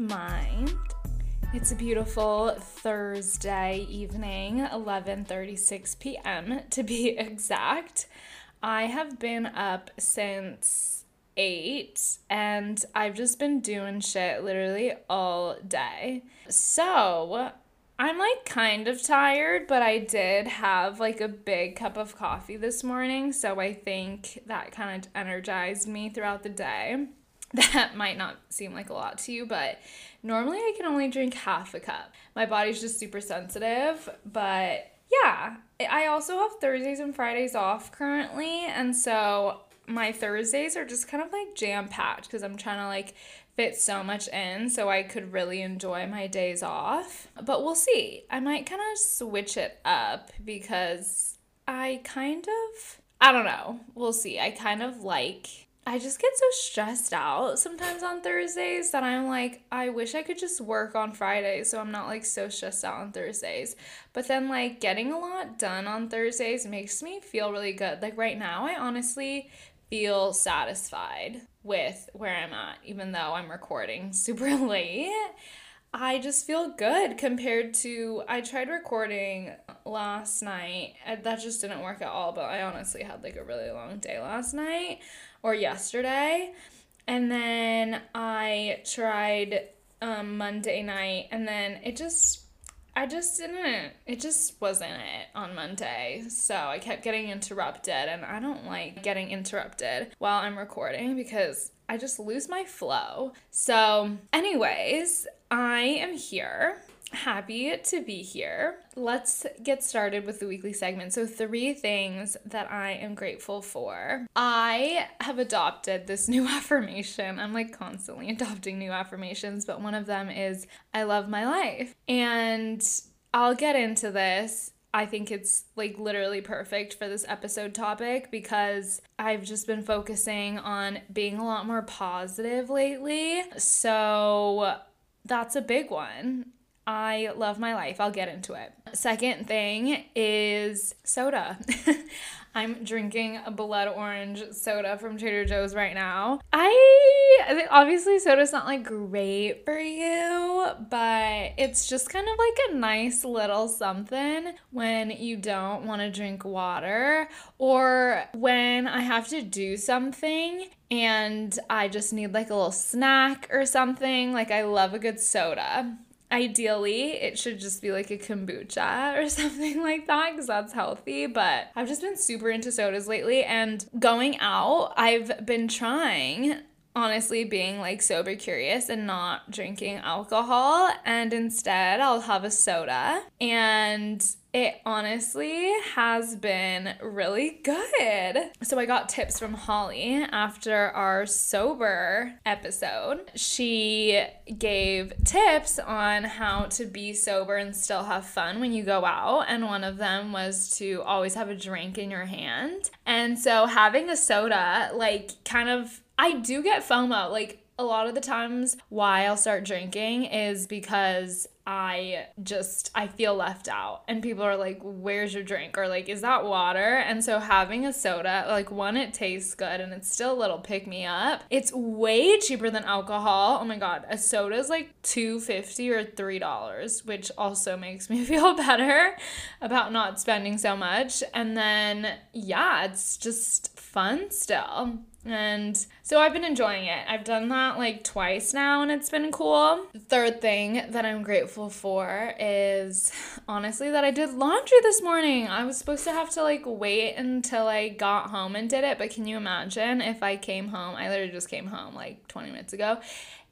mind. It's a beautiful Thursday evening, 11:36 p.m. to be exact. I have been up since 8 and I've just been doing shit literally all day. So, I'm like kind of tired, but I did have like a big cup of coffee this morning, so I think that kind of energized me throughout the day. That might not seem like a lot to you, but normally I can only drink half a cup. My body's just super sensitive, but yeah, I also have Thursdays and Fridays off currently, and so my Thursdays are just kind of like jam packed because I'm trying to like fit so much in so I could really enjoy my days off. But we'll see. I might kind of switch it up because I kind of, I don't know. We'll see. I kind of like I just get so stressed out sometimes on Thursdays that I'm like, I wish I could just work on Fridays so I'm not like so stressed out on Thursdays. But then, like, getting a lot done on Thursdays makes me feel really good. Like, right now, I honestly feel satisfied with where I'm at, even though I'm recording super late. I just feel good compared to I tried recording last night. That just didn't work at all, but I honestly had like a really long day last night or yesterday. And then I tried um, Monday night, and then it just, I just didn't, it just wasn't it on Monday. So I kept getting interrupted, and I don't like getting interrupted while I'm recording because I just lose my flow. So, anyways, I am here happy to be here. Let's get started with the weekly segment. So, three things that I am grateful for. I have adopted this new affirmation. I'm like constantly adopting new affirmations, but one of them is I love my life. And I'll get into this. I think it's like literally perfect for this episode topic because I've just been focusing on being a lot more positive lately. So, that's a big one. I love my life. I'll get into it. Second thing is soda. I'm drinking a blood orange soda from Trader Joe's right now. I, obviously soda's not like great for you, but it's just kind of like a nice little something when you don't want to drink water or when I have to do something and I just need like a little snack or something. Like I love a good soda. Ideally, it should just be like a kombucha or something like that because that's healthy. But I've just been super into sodas lately and going out, I've been trying honestly being like sober curious and not drinking alcohol and instead I'll have a soda and it honestly has been really good. So I got tips from Holly after our sober episode. She gave tips on how to be sober and still have fun when you go out, and one of them was to always have a drink in your hand. And so having a soda like kind of I do get FOMO. Like a lot of the times why I'll start drinking is because I just I feel left out. And people are like where's your drink? or like is that water? And so having a soda like one it tastes good and it's still a little pick me up. It's way cheaper than alcohol. Oh my god. A soda is like 250 or $3 which also makes me feel better about not spending so much. And then yeah it's just fun still and so I've been enjoying it. I've done that like twice now and it's been cool. The third thing that I'm grateful for is honestly that I did laundry this morning. I was supposed to have to like wait until I got home and did it, but can you imagine if I came home? I literally just came home like 20 minutes ago.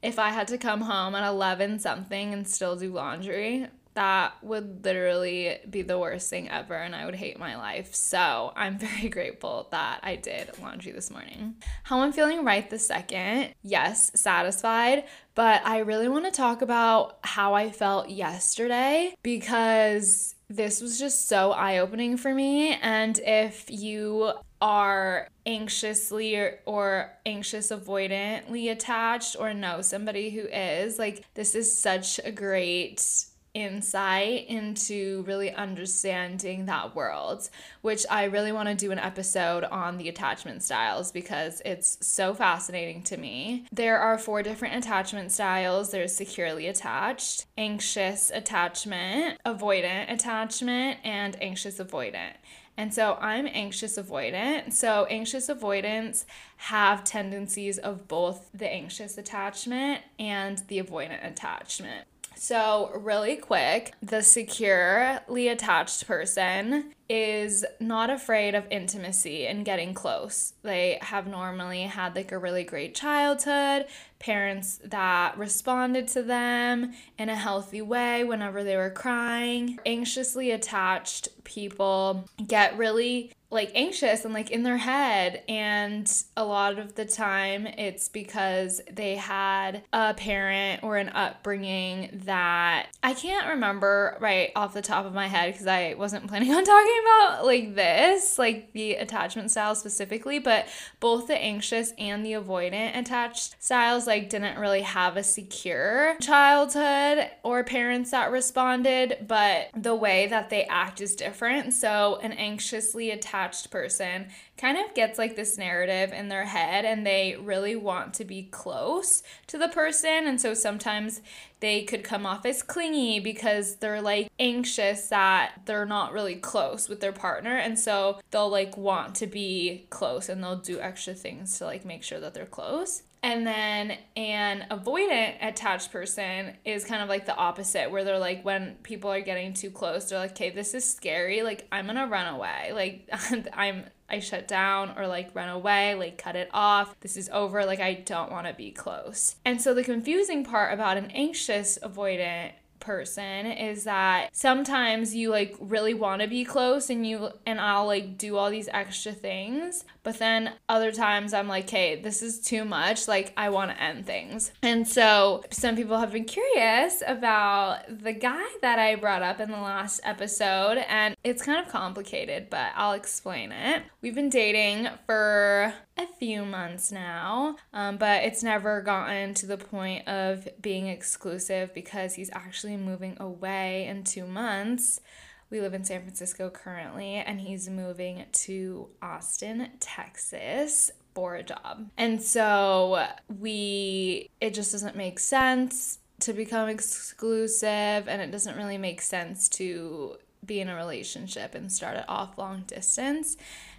If I had to come home at 11 something and still do laundry, that would literally be the worst thing ever and I would hate my life. So I'm very grateful that I did laundry this morning. How I'm feeling right this second, yes, satisfied, but I really want to talk about how I felt yesterday because this was just so eye opening for me. And if you are anxiously or, or anxious avoidantly attached or know somebody who is, like, this is such a great insight into really understanding that world, which I really want to do an episode on the attachment styles because it's so fascinating to me. There are four different attachment styles there's securely attached, anxious attachment, avoidant attachment, and anxious avoidant. And so I'm anxious avoidant. So anxious avoidants have tendencies of both the anxious attachment and the avoidant attachment. So, really quick, the securely attached person is not afraid of intimacy and getting close. They have normally had like a really great childhood, parents that responded to them in a healthy way whenever they were crying. Anxiously attached people get really like anxious and like in their head and a lot of the time it's because they had a parent or an upbringing that I can't remember right off the top of my head because I wasn't planning on talking about like this like the attachment style specifically but both the anxious and the avoidant attached styles like didn't really have a secure childhood or parents that responded but the way that they act is different. So an anxiously attached attached person kind of gets like this narrative in their head and they really want to be close to the person. And so sometimes they could come off as clingy because they're like anxious that they're not really close with their partner. And so they'll like want to be close and they'll do extra things to like make sure that they're close. And then an avoidant attached person is kind of like the opposite, where they're like, when people are getting too close, they're like, okay, this is scary. Like, I'm gonna run away. Like, I'm, I shut down or like run away, like cut it off. This is over. Like, I don't wanna be close. And so the confusing part about an anxious avoidant person is that sometimes you like really want to be close and you and I'll like do all these extra things but then other times I'm like hey this is too much. Like I want to end things. And so some people have been curious about the guy that I brought up in the last episode and it's kind of complicated but I'll explain it. We've been dating for a few months now, um, but it's never gotten to the point of being exclusive because he's actually moving away in two months. We live in San Francisco currently, and he's moving to Austin, Texas for a job. And so we, it just doesn't make sense to become exclusive, and it doesn't really make sense to be in a relationship and start it off long distance.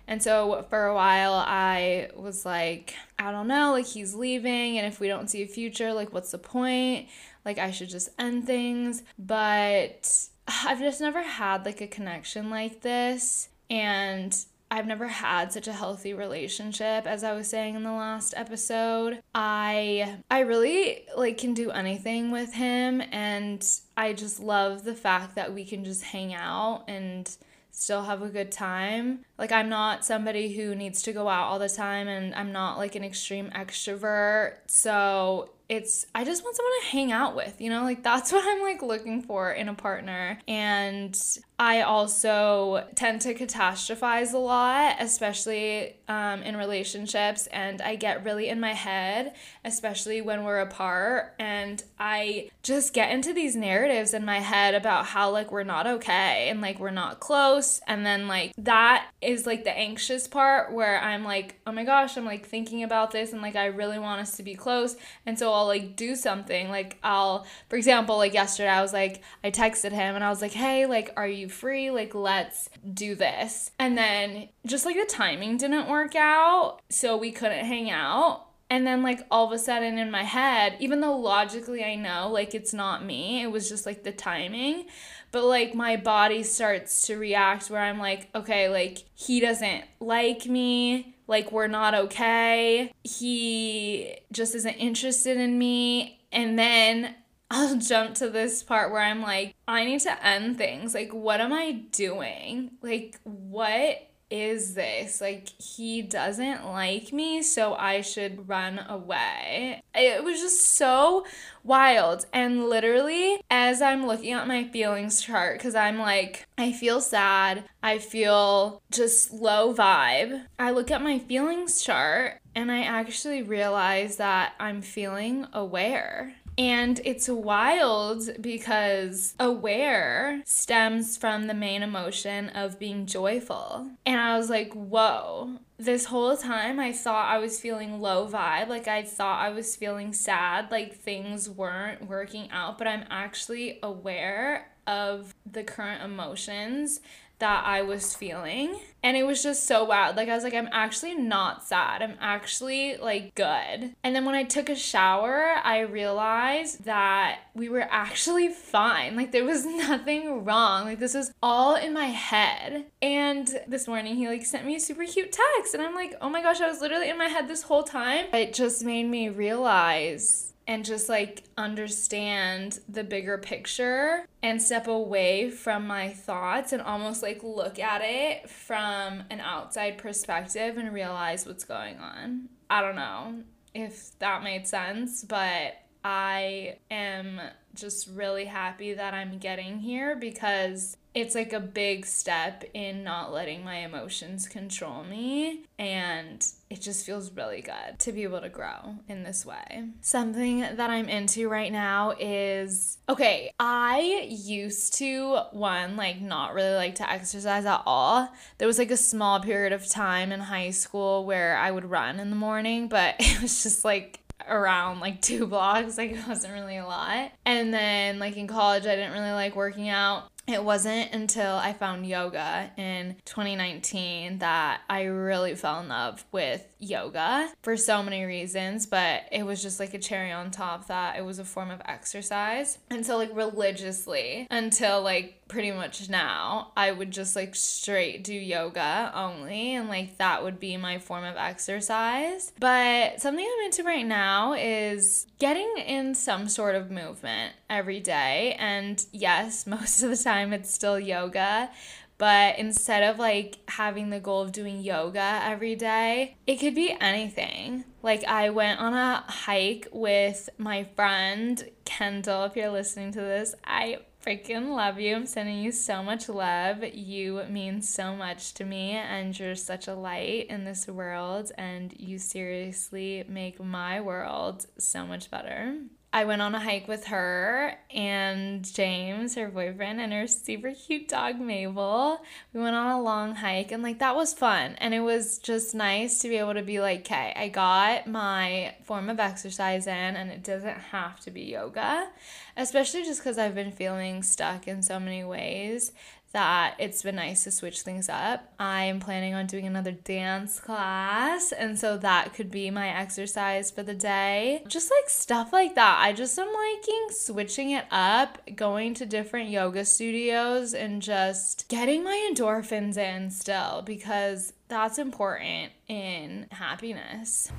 And so for a while, I was like, I don't know, like he's leaving, and if we don't see a future, like what's the point? Like I should just end things. But I've just never had like a connection like this. And I've never had such a healthy relationship as I was saying in the last episode. I I really like can do anything with him and I just love the fact that we can just hang out and still have a good time. Like, I'm not somebody who needs to go out all the time, and I'm not like an extreme extrovert. So, it's I just want someone to hang out with, you know? Like that's what I'm like looking for in a partner. And I also tend to catastrophize a lot, especially um, in relationships, and I get really in my head, especially when we're apart. And I just get into these narratives in my head about how, like, we're not okay and, like, we're not close. And then, like, that is, like, the anxious part where I'm like, oh my gosh, I'm, like, thinking about this and, like, I really want us to be close. And so I'll, like, do something. Like, I'll, for example, like, yesterday, I was like, I texted him and I was like, hey, like, are you free. Like, let's do this. And then just like the timing didn't work out. So we couldn't hang out. And then, like, all of a sudden in my head, even though logically I know, like, it's not me, it was just like the timing. But, like, my body starts to react where I'm like, okay, like, he doesn't like me. Like, we're not okay. He just isn't interested in me. And then I'll jump to this part where I'm like, I need to end things. Like, what am I doing? Like, what is this? Like, he doesn't like me, so I should run away. It was just so wild. And literally, as I'm looking at my feelings chart, because I'm like, I feel sad, I feel just low vibe, I look at my feelings chart and I actually realize that I'm feeling aware And it's wild because aware stems from the main emotion of being joyful. And I was like, whoa, this whole time I thought I was feeling low vibe. Like I thought I was feeling sad, like things weren't working out, but I'm actually aware of the current emotions that I was feeling. And it was just so wild. Like, I was like, I'm actually not sad. I'm actually like good. And then when I took a shower, I realized that we were actually fine. Like, there was nothing wrong. Like, this was all in my head. And this morning, he like sent me a super cute text. And I'm like, oh my gosh, I was literally in my head this whole time. It just made me realize and just like understand the bigger picture and step away from my thoughts and almost like look at it from an outside perspective and realize what's going on. I don't know if that made sense, but I am just really happy that I'm getting here because it's like a big step in not letting my emotions control me and it just feels really good to be able to grow in this way. Something that I'm into right now is okay, I used to one like not really like to exercise at all. There was like a small period of time in high school where I would run in the morning, but it was just like around like two blocks like it wasn't really a lot and then like in college i didn't really like working out it wasn't until I found yoga in 2019 that I really fell in love with yoga for so many reasons, but it was just like a cherry on top that it was a form of exercise. And so, like, religiously until like pretty much now, I would just like straight do yoga only, and like that would be my form of exercise. But something I'm into right now is getting in some sort of movement every day. And yes, most of the time it's still yoga. But instead of like having the goal of doing yoga every day, it could be anything. Like, I went on a hike with my friend Kendall. If you're listening to this, I freaking love you. I'm sending you so much love. You mean so much to me, and you're such a light in this world, and you seriously make my world so much better. I went on a hike with her and James, her boyfriend, and her super cute dog Mabel. We went on a long hike and like that was fun. And it was just nice to be able to be like, okay, I got my form of exercise in and it doesn't have to be yoga, especially just because I've been feeling stuck in so many ways that it's been nice to switch things up. I'm planning on doing another dance class, and so that could be my exercise for the day. Just like stuff like that. I just am liking switching it up, going to different yoga studios, and just getting my endorphins in still because that's important in happiness.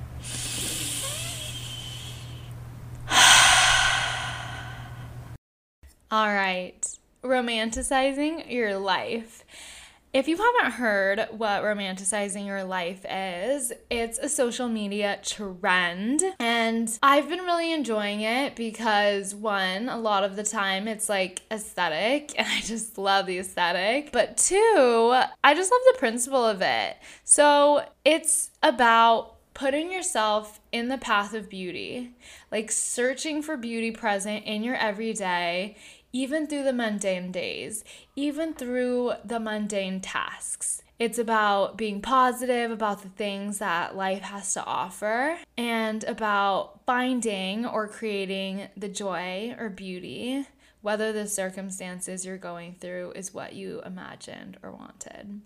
All right romanticizing your life. If you haven't heard what romanticizing your life is, it's a social media trend. And I've been really enjoying it because, one, a lot of the time it's like aesthetic, and I just love the aesthetic. But two, I just love the principle of it. So it's about putting yourself in the path of beauty, like searching for beauty present in your everyday even through the mundane days, even through the mundane tasks. It's about being positive about the things that life has to offer and about finding or creating the joy or beauty, whether the circumstances you're going through is what you imagined or wanted.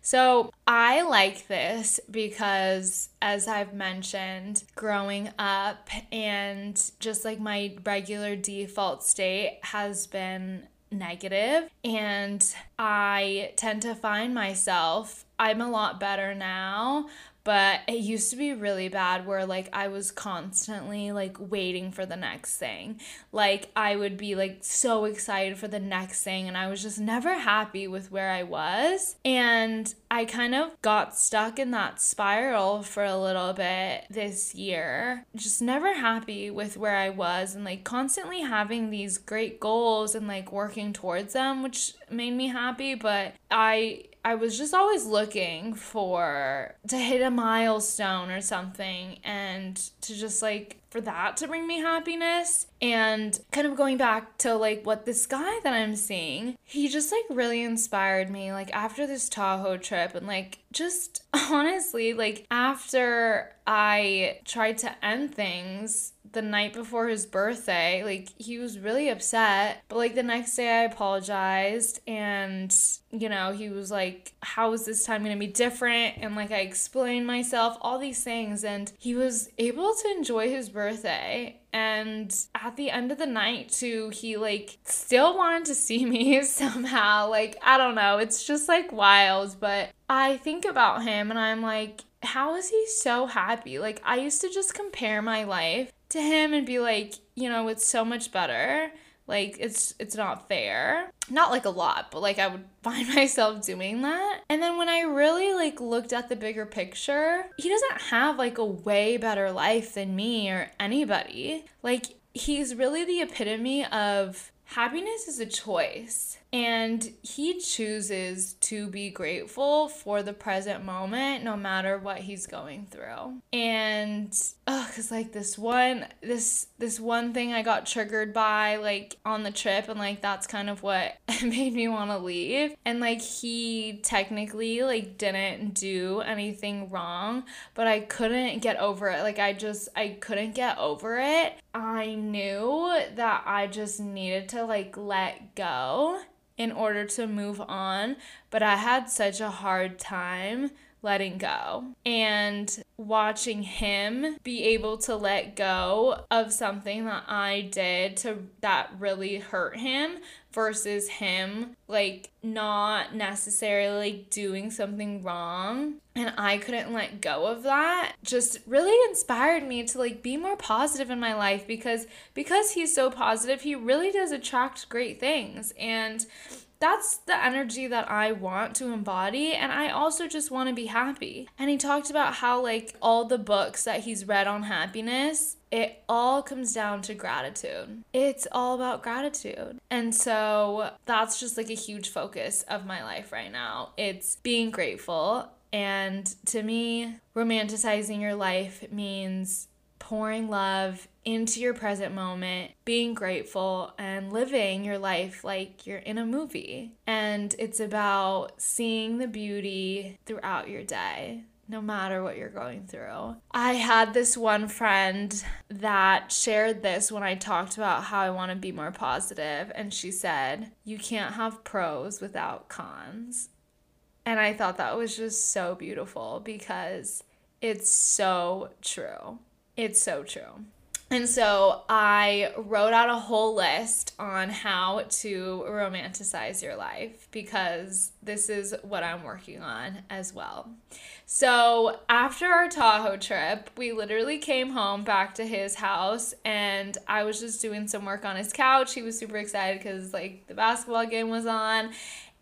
So I like this because, as I've mentioned, growing up and just like my regular default state has been negative and I tend to find myself I'm a lot better now but it used to be really bad where like I was constantly like waiting for the next thing. Like I would be like so excited for the next thing and I was just never happy with where I was. And I kind of got stuck in that spiral for a little bit this year. Just never happy with where I was and like constantly having these great goals and like working towards them, which made me happy, but I I was just always looking for to hit a milestone or something and to just like for that to bring me happiness. And kind of going back to like what this guy that I'm seeing, he just like really inspired me. Like after this Tahoe trip, and like just honestly, like after I tried to end things the night before his birthday, like he was really upset. But like the next day, I apologized, and you know, he was like, How is this time gonna be different? And like I explained myself, all these things, and he was able to enjoy his birthday. And at the end of the night too he like still wanted to see me somehow. Like i don't know. It's just like wild. But i think about him and i'm like how is he so happy? Like i used to just compare my life to him and be like you know it's so much better like it's it's not fair. Not like a lot, but like I would find myself doing that. And then when I really like looked at the bigger picture, he doesn't have like a way better life than me or anybody. Like he's really the epitome of happiness is a choice. And he chooses to be grateful for the present moment no matter what he's going through. And cuz like this one this this one thing I got triggered by like on the trip and like that's kind of what made me want to leave. And like he technically like didn't do anything wrong, but I couldn't get over it. Like I just I couldn't get over it. I knew that I just needed to like let go in order to move on, but I had such a hard time letting go. And watching him be able to let go of something that I did to that really hurt him versus him like not necessarily doing something wrong and I couldn't let go of that just really inspired me to like be more positive in my life because because he's so positive he really does attract great things and that's the energy that I want to embody. And I also just want to be happy. And he talked about how, like, all the books that he's read on happiness, it all comes down to gratitude. It's all about gratitude. And so that's just like a huge focus of my life right now. It's being grateful. And to me, romanticizing your life means pouring love into your present moment, being grateful, and living your life like you're in a movie. And it's about seeing the beauty throughout your day. No matter what you're going through. I had this one friend that shared this when I talked about how I want to be more positive, and she said, You can't have pros without cons. And I thought that was just so beautiful because it's so true. It's so true. And so I wrote out a whole list on how to romanticize your life because this is what I'm working on as well. So after our Tahoe trip, we literally came home back to his house and I was just doing some work on his couch. He was super excited because like the basketball game was on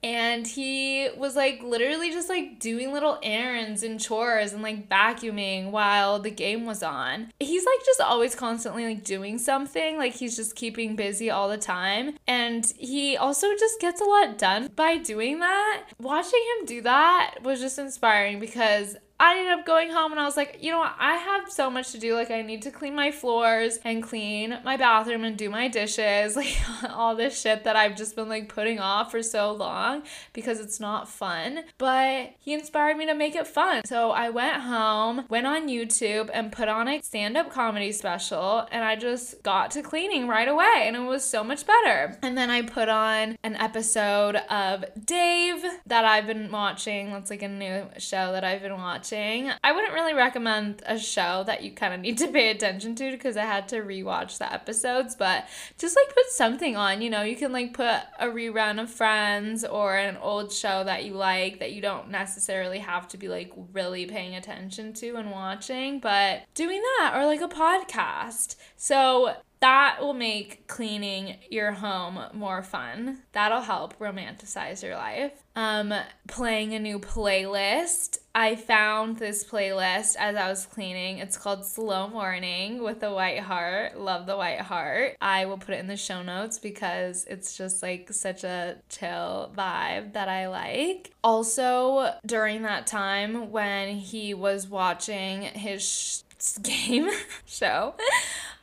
and he was like literally just like doing little errands and chores and like vacuuming while the game was on. He's like just always constantly like doing something, like he's just keeping busy all the time. And he also just gets a lot done by doing that. Watching him do that was just inspiring because I ended up going home and I was like, you know what? I have so much to do. Like, I need to clean my floors and clean my bathroom and do my dishes. Like, all this shit that I've just been like putting off for so long because it's not fun. But he inspired me to make it fun. So I went home, went on YouTube, and put on a stand up comedy special. And I just got to cleaning right away. And it was so much better. And then I put on an episode of Dave that I've been watching. That's like a new show that I've been watching watching. I wouldn't really recommend a show that you kind of need to pay attention to because I had to rewatch the episodes, but just like put something on, you know, you can like put a rerun of Friends or an old show that you like that you don't necessarily have to be like really paying attention to and watching, but doing that or like a podcast. So that will make cleaning your home more fun. That'll help romanticize your life. Um, playing a new playlist. I found this playlist as I was cleaning. It's called Slow Morning with the White Heart. Love the White Heart. I will put it in the show notes because it's just like such a chill vibe that I like. Also, during that time when he was watching his game show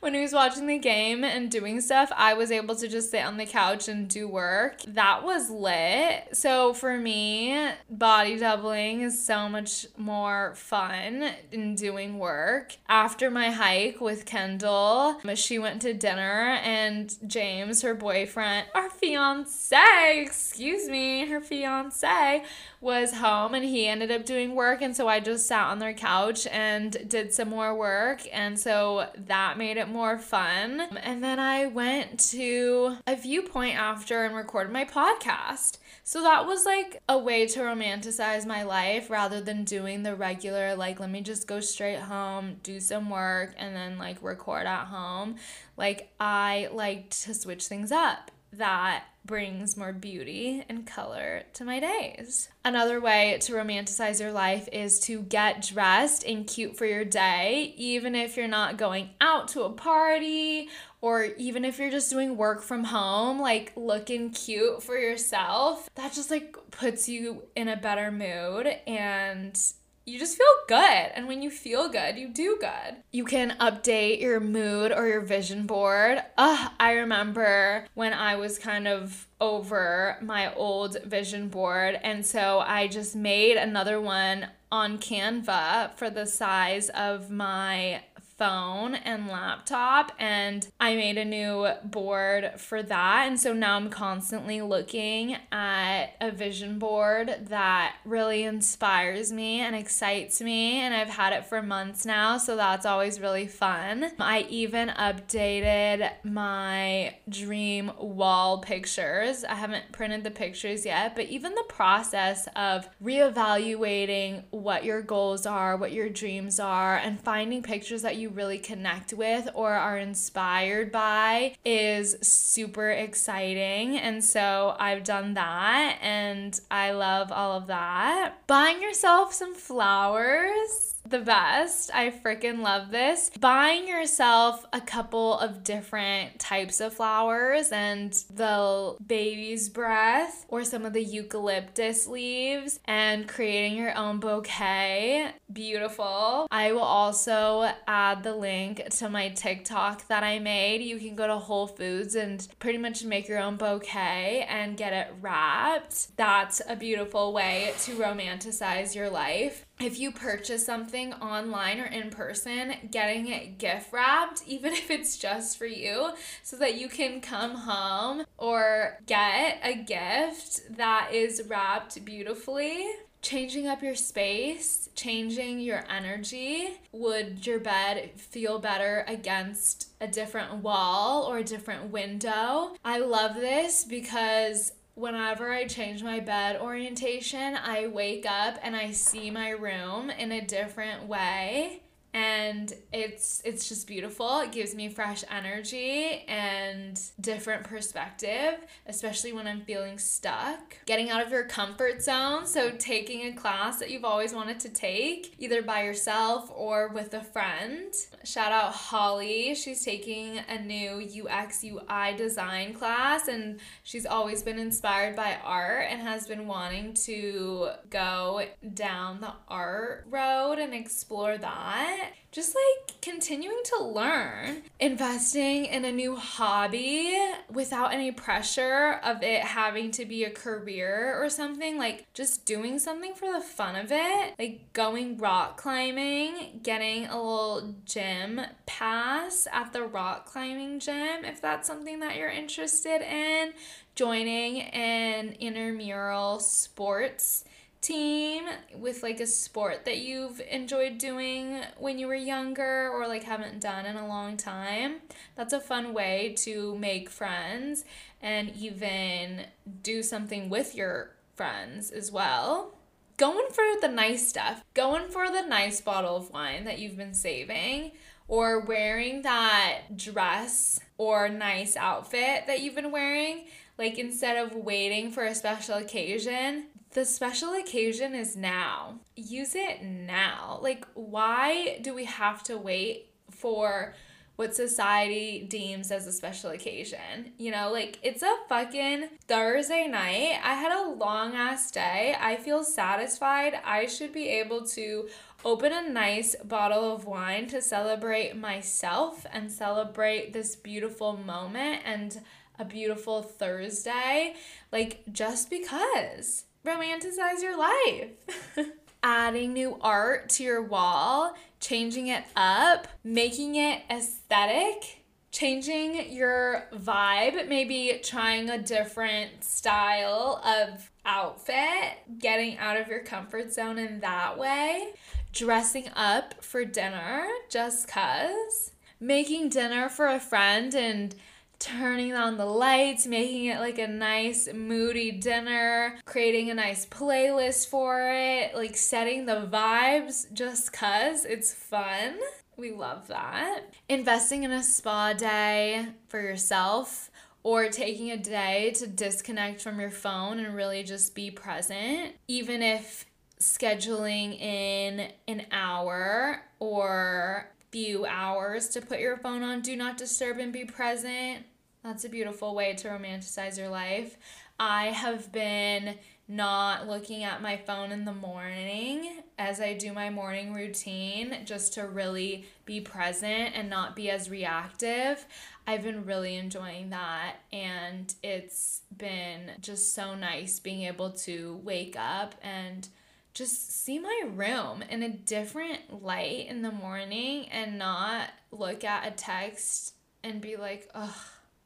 when he was watching the game and doing stuff, I was able to just sit on the couch and do work. That was lit. So for me, body doubling is so much more fun in doing work. After my hike with Kendall, she went to dinner and James, her boyfriend, our fiance, excuse me, her fiance was home and he ended up doing work and so I just sat on their couch and did some more work and so that made it more fun. And then I went to a viewpoint after and recorded my podcast. So that was like a way to romanticize my life rather than doing the regular, like, let me just go straight home, do some work, and then like record at home. Like, I like to switch things up that brings more beauty and color to my days. Another way to romanticize your life is to get dressed and cute for your day, even if you're not going out to a party or even if you're just doing work from home, like looking cute for yourself. That just like puts you in a better mood and you just feel good. And when you feel good, you do good. You can update your mood or your vision board. Ugh, I remember when I was kind of over my old vision board. And so I just made another one on Canva for the size of my phone and laptop and I made a new board for that. And so now I'm constantly looking at a vision board that really inspires me and excites me. And I've had it for months now, so that's always really fun. I even updated my dream wall pictures. I haven't printed the pictures yet, but even the process of reevaluating what your goals are, what your dreams are, and finding pictures that you you really connect with or are inspired by is super exciting. And so I've done that and I love all of that. Buying yourself some flowers the best. I freaking love this. Buying yourself a couple of different types of flowers and the baby's breath or some of the eucalyptus leaves and creating your own bouquet. Beautiful. I will also add the link to my TikTok that I made. You can go to Whole Foods and pretty much make your own bouquet and get it wrapped. That's a beautiful way to romanticize your life if you purchase something online or in person, getting it gift wrapped, even if it's just for you, so that you can come home or get a gift that is wrapped beautifully. Changing up your space, changing your energy. Would your bed feel better against a different wall or a different window? I love this because whenever I change my bed orientation, I wake up and I see my room in a different way and it's it's just beautiful. It gives me fresh energy and different perspective especially when i'm feeling stuck. Getting out of your comfort zone so taking a class that you've always wanted to take either by yourself or with a friend. Shout out holly. She's taking a new ux ui design class and she's always been inspired by art and has been wanting to go down the art road and explore that just like continuing to learn, investing in a new hobby without any pressure of it having to be a career or something, like just doing something for the fun of it, like going rock climbing, getting a little gym pass at the rock climbing gym if that's something that you're interested in, joining an intramural sports team with like a sport that you've enjoyed doing when you were younger or like haven't done in a long time. That's a fun way to make friends and even do something with your friends as well. Going for the nice stuff, going for the nice bottle of wine that you've been saving, or wearing that dress or nice outfit that you've been wearing. Like instead of waiting for a special occasion, the special occasion is now. Use it now. Like, why do we have to wait for what society deems as a special occasion. You know, like it's a fucking Thursday night. I had a long ass day. I feel satisfied. I should be able to open a nice bottle of wine to celebrate myself and celebrate this beautiful moment and a beautiful Thursday. Like, just because. Romanticize your life. Adding new art to your wall, changing it up, making it aesthetic changing your vibe, maybe trying a different style of outfit, getting out of your comfort zone in that way, dressing up for dinner just cuz, making dinner for a friend and turning on the lights, making it like a nice moody dinner, creating a nice playlist for it, like setting the vibes just cuz it's fun. We love that. Investing in a spa day for yourself or taking a day to disconnect from your phone and really just be present, even if scheduling in an hour or few hours to put your phone on do not disturb and be present. That's a beautiful way to romanticize your life. I have been not looking at my phone in the morning as I do my morning routine just to really be present and not be as reactive. I've been really enjoying that and it's been just so nice being able to wake up and just see my room in a different light in the morning and not look at a text and be like, ugh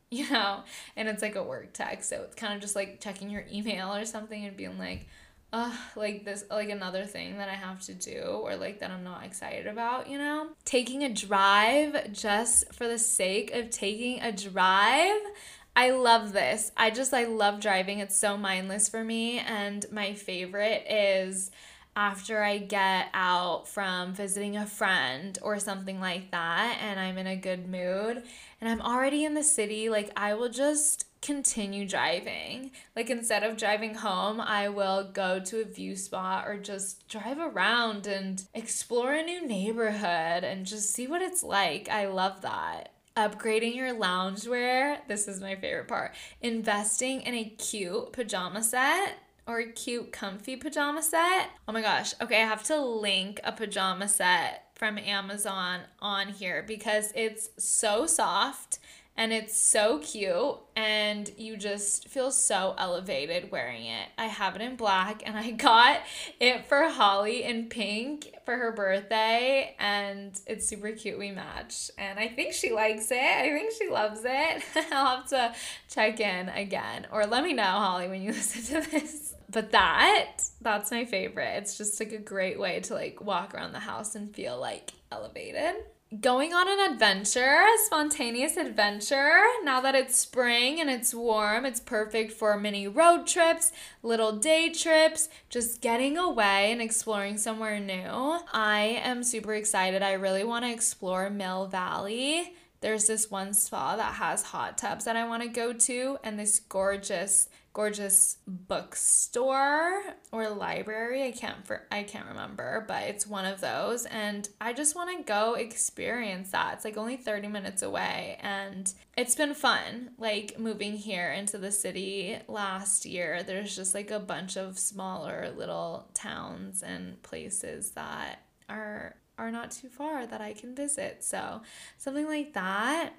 you know, and it's like a work text. So it's kind of just like checking your email or something and being like, uh, like this, like another thing that I have to do or like that I'm not excited about, you know? Taking a drive just for the sake of taking a drive. I love this. I just, I love driving. It's so mindless for me. And my favorite is after I get out from visiting a friend or something like that and I'm in a good mood and I'm already in the city, like I will just continue driving. Like instead of driving home, I will go to a view spot or just drive around and explore a new neighborhood and just see what it's like. I love that upgrading your loungewear. This is my favorite part. Investing in a cute pajama set or a cute comfy pajama set. Oh my gosh. Okay, I have to link a pajama set from Amazon on here because it's so soft and it's so cute and you just feel so elevated wearing it. I have it in black and I got it for Holly in pink for her birthday and it's super cute we match and I think she likes it. I think she loves it. I'll have to check in again or let me know Holly when you listen to this but that that's my favorite. It's just like a great way to like walk around the house and feel like elevated. Going on an adventure, a spontaneous adventure. Now that it's spring and it's warm, it's perfect for mini road trips, little day trips, just getting away and exploring somewhere new. I am super excited. I really want to explore Mill Valley. There's this one spa that has hot tubs that I want to go to, and this gorgeous gorgeous bookstore or library. I can't for I can't remember, but it's one of those and I just want to go experience that. It's like only 30 minutes away and it's been fun. Like moving here into the city last year, there's just like a bunch of smaller little towns and places that are are not too far that I can visit. So, something like that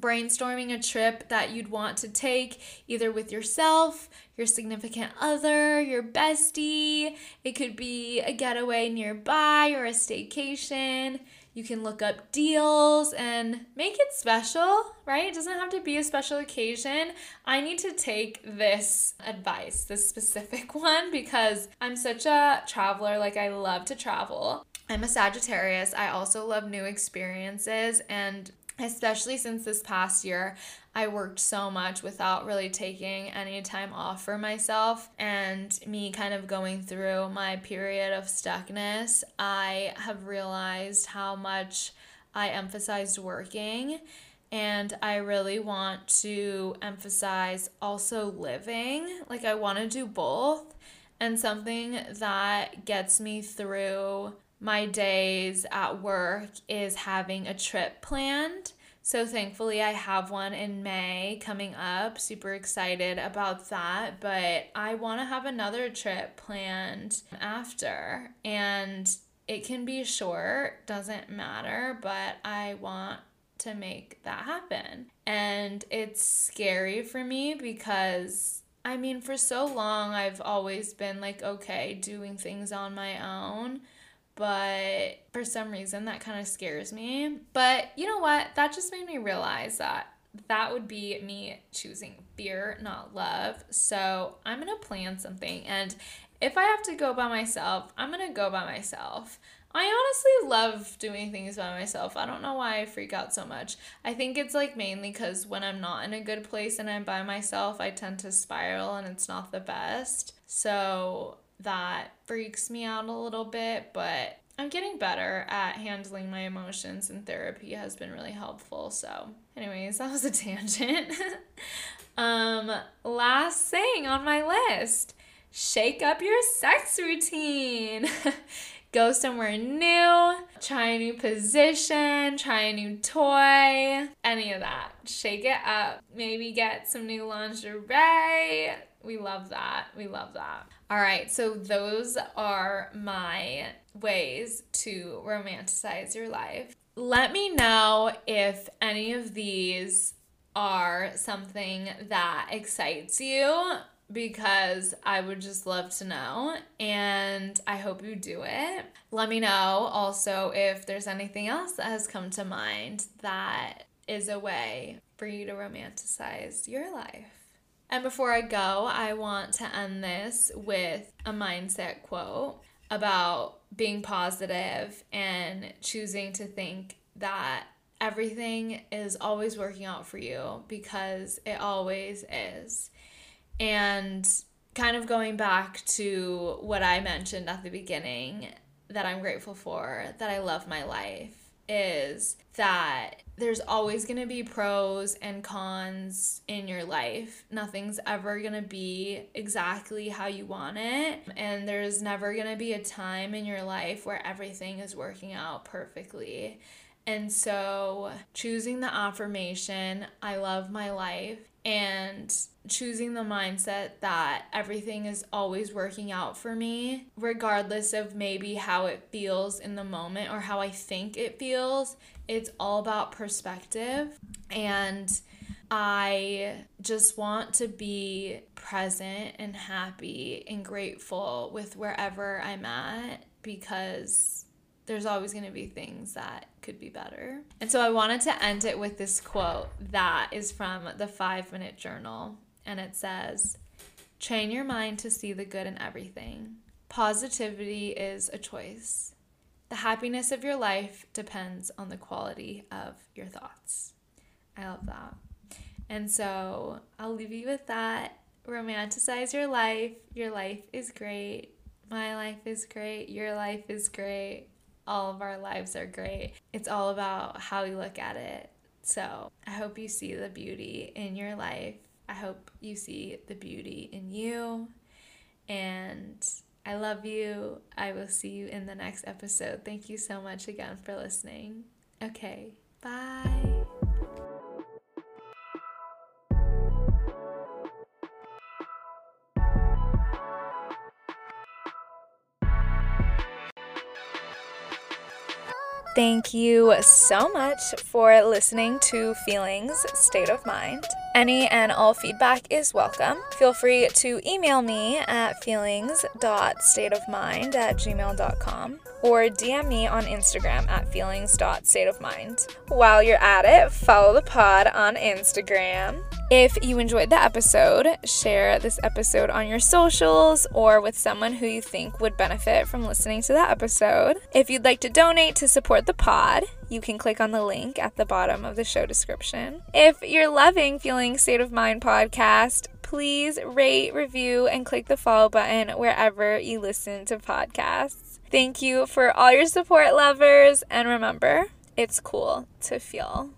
brainstorming a trip that you'd want to take either with yourself, your significant other, your bestie. It could be a getaway nearby or a staycation. You can look up deals and make it special, right? It doesn't have to be a special occasion. I need to take this advice, this specific one, because I'm such a traveler. Like, I love to travel. I'm a Sagittarius. I also love new experiences and especially since this past year I worked so much without really taking any time off for myself. And me kind of going through my period of stuckness, I have realized how much I emphasized working. And I really want to emphasize also living. Like I want to do both. And something that gets me through my days at work is having a trip planned. So thankfully, I have one in May coming up. Super excited about that. But I want to have another trip planned after. And it can be short, doesn't matter, but I want to make that happen. And it's scary for me because I mean, for so long, I've always been like, okay, doing things on my own. But for some reason, that kind of scares me. But you know what? That just made me realize that that would be me choosing fear, not love. So I'm to plan something. And if I have to go by myself, I'm to go by myself. I honestly love doing things by myself. I don't know why I freak out so much. I think it's like mainly because when I'm not in a good place and I'm by myself, I tend to spiral and it's not the best. So that freaks me out a little bit, but I'm getting better at handling my emotions, and therapy has been really helpful. So, anyways, that was a tangent. um, last thing on my list shake up your sex routine. go somewhere new, try a new position, try a new toy, any of that. Shake it up. Maybe get some new lingerie. We love that. We love that. All right, so those are my ways to romanticize your life. Let me know if any of these are something that excites you because I would just love to know and I hope you do it. Let me know also if there's anything else that has come to mind that is a way for you to romanticize your life. And before I go, I want to end this with a mindset quote about being positive and choosing to think that everything is always working out for you because it always is. And kind of going back to what I mentioned at the beginning that I'm grateful for, that I love my life, is that there's always going to be pros and cons in your life. Nothing's ever going to be exactly how you want it. And there's never going to be a time in your life where everything is working out perfectly. And so, choosing the affirmation, I love my life, and choosing the mindset that everything is always working out for me, regardless of maybe how it feels in the moment or how I think it feels. It's all about perspective. And I just want to be present and happy and grateful with wherever I'm at because there's always going to be things that could be better. And so I wanted to end it with this quote that is from the five minute journal. And it says, Train your mind to see the good in everything. Positivity is a choice. The happiness of your life depends on the quality of your thoughts. I love that. And so I'll leave you with that. Romanticize your life. Your life is great. My life is great. Your life is great all of our lives are great. It's all about how you look at it. So I hope you see the beauty in your life. I hope you see the beauty in you. And I love you. I will see you in the next episode. Thank you so much again for listening. Okay, bye. Thank you so much for listening to Feelings State of Mind. Any and all feedback is welcome. Feel free to email me at feelings.stateofmind at gmail.com or DM me on Instagram at feelings.stateofmind. While you're at it, follow the pod on Instagram. If you enjoyed the episode, share this episode on your socials or with someone who you think would benefit from listening to that episode. If you'd like to donate to support the pod, you can click on the link at the bottom of the show description. If you're loving Feeling State of Mind podcast, please rate, review, and click the follow button wherever you listen to podcasts. Thank you for all your support, lovers, and remember, it's cool to feel.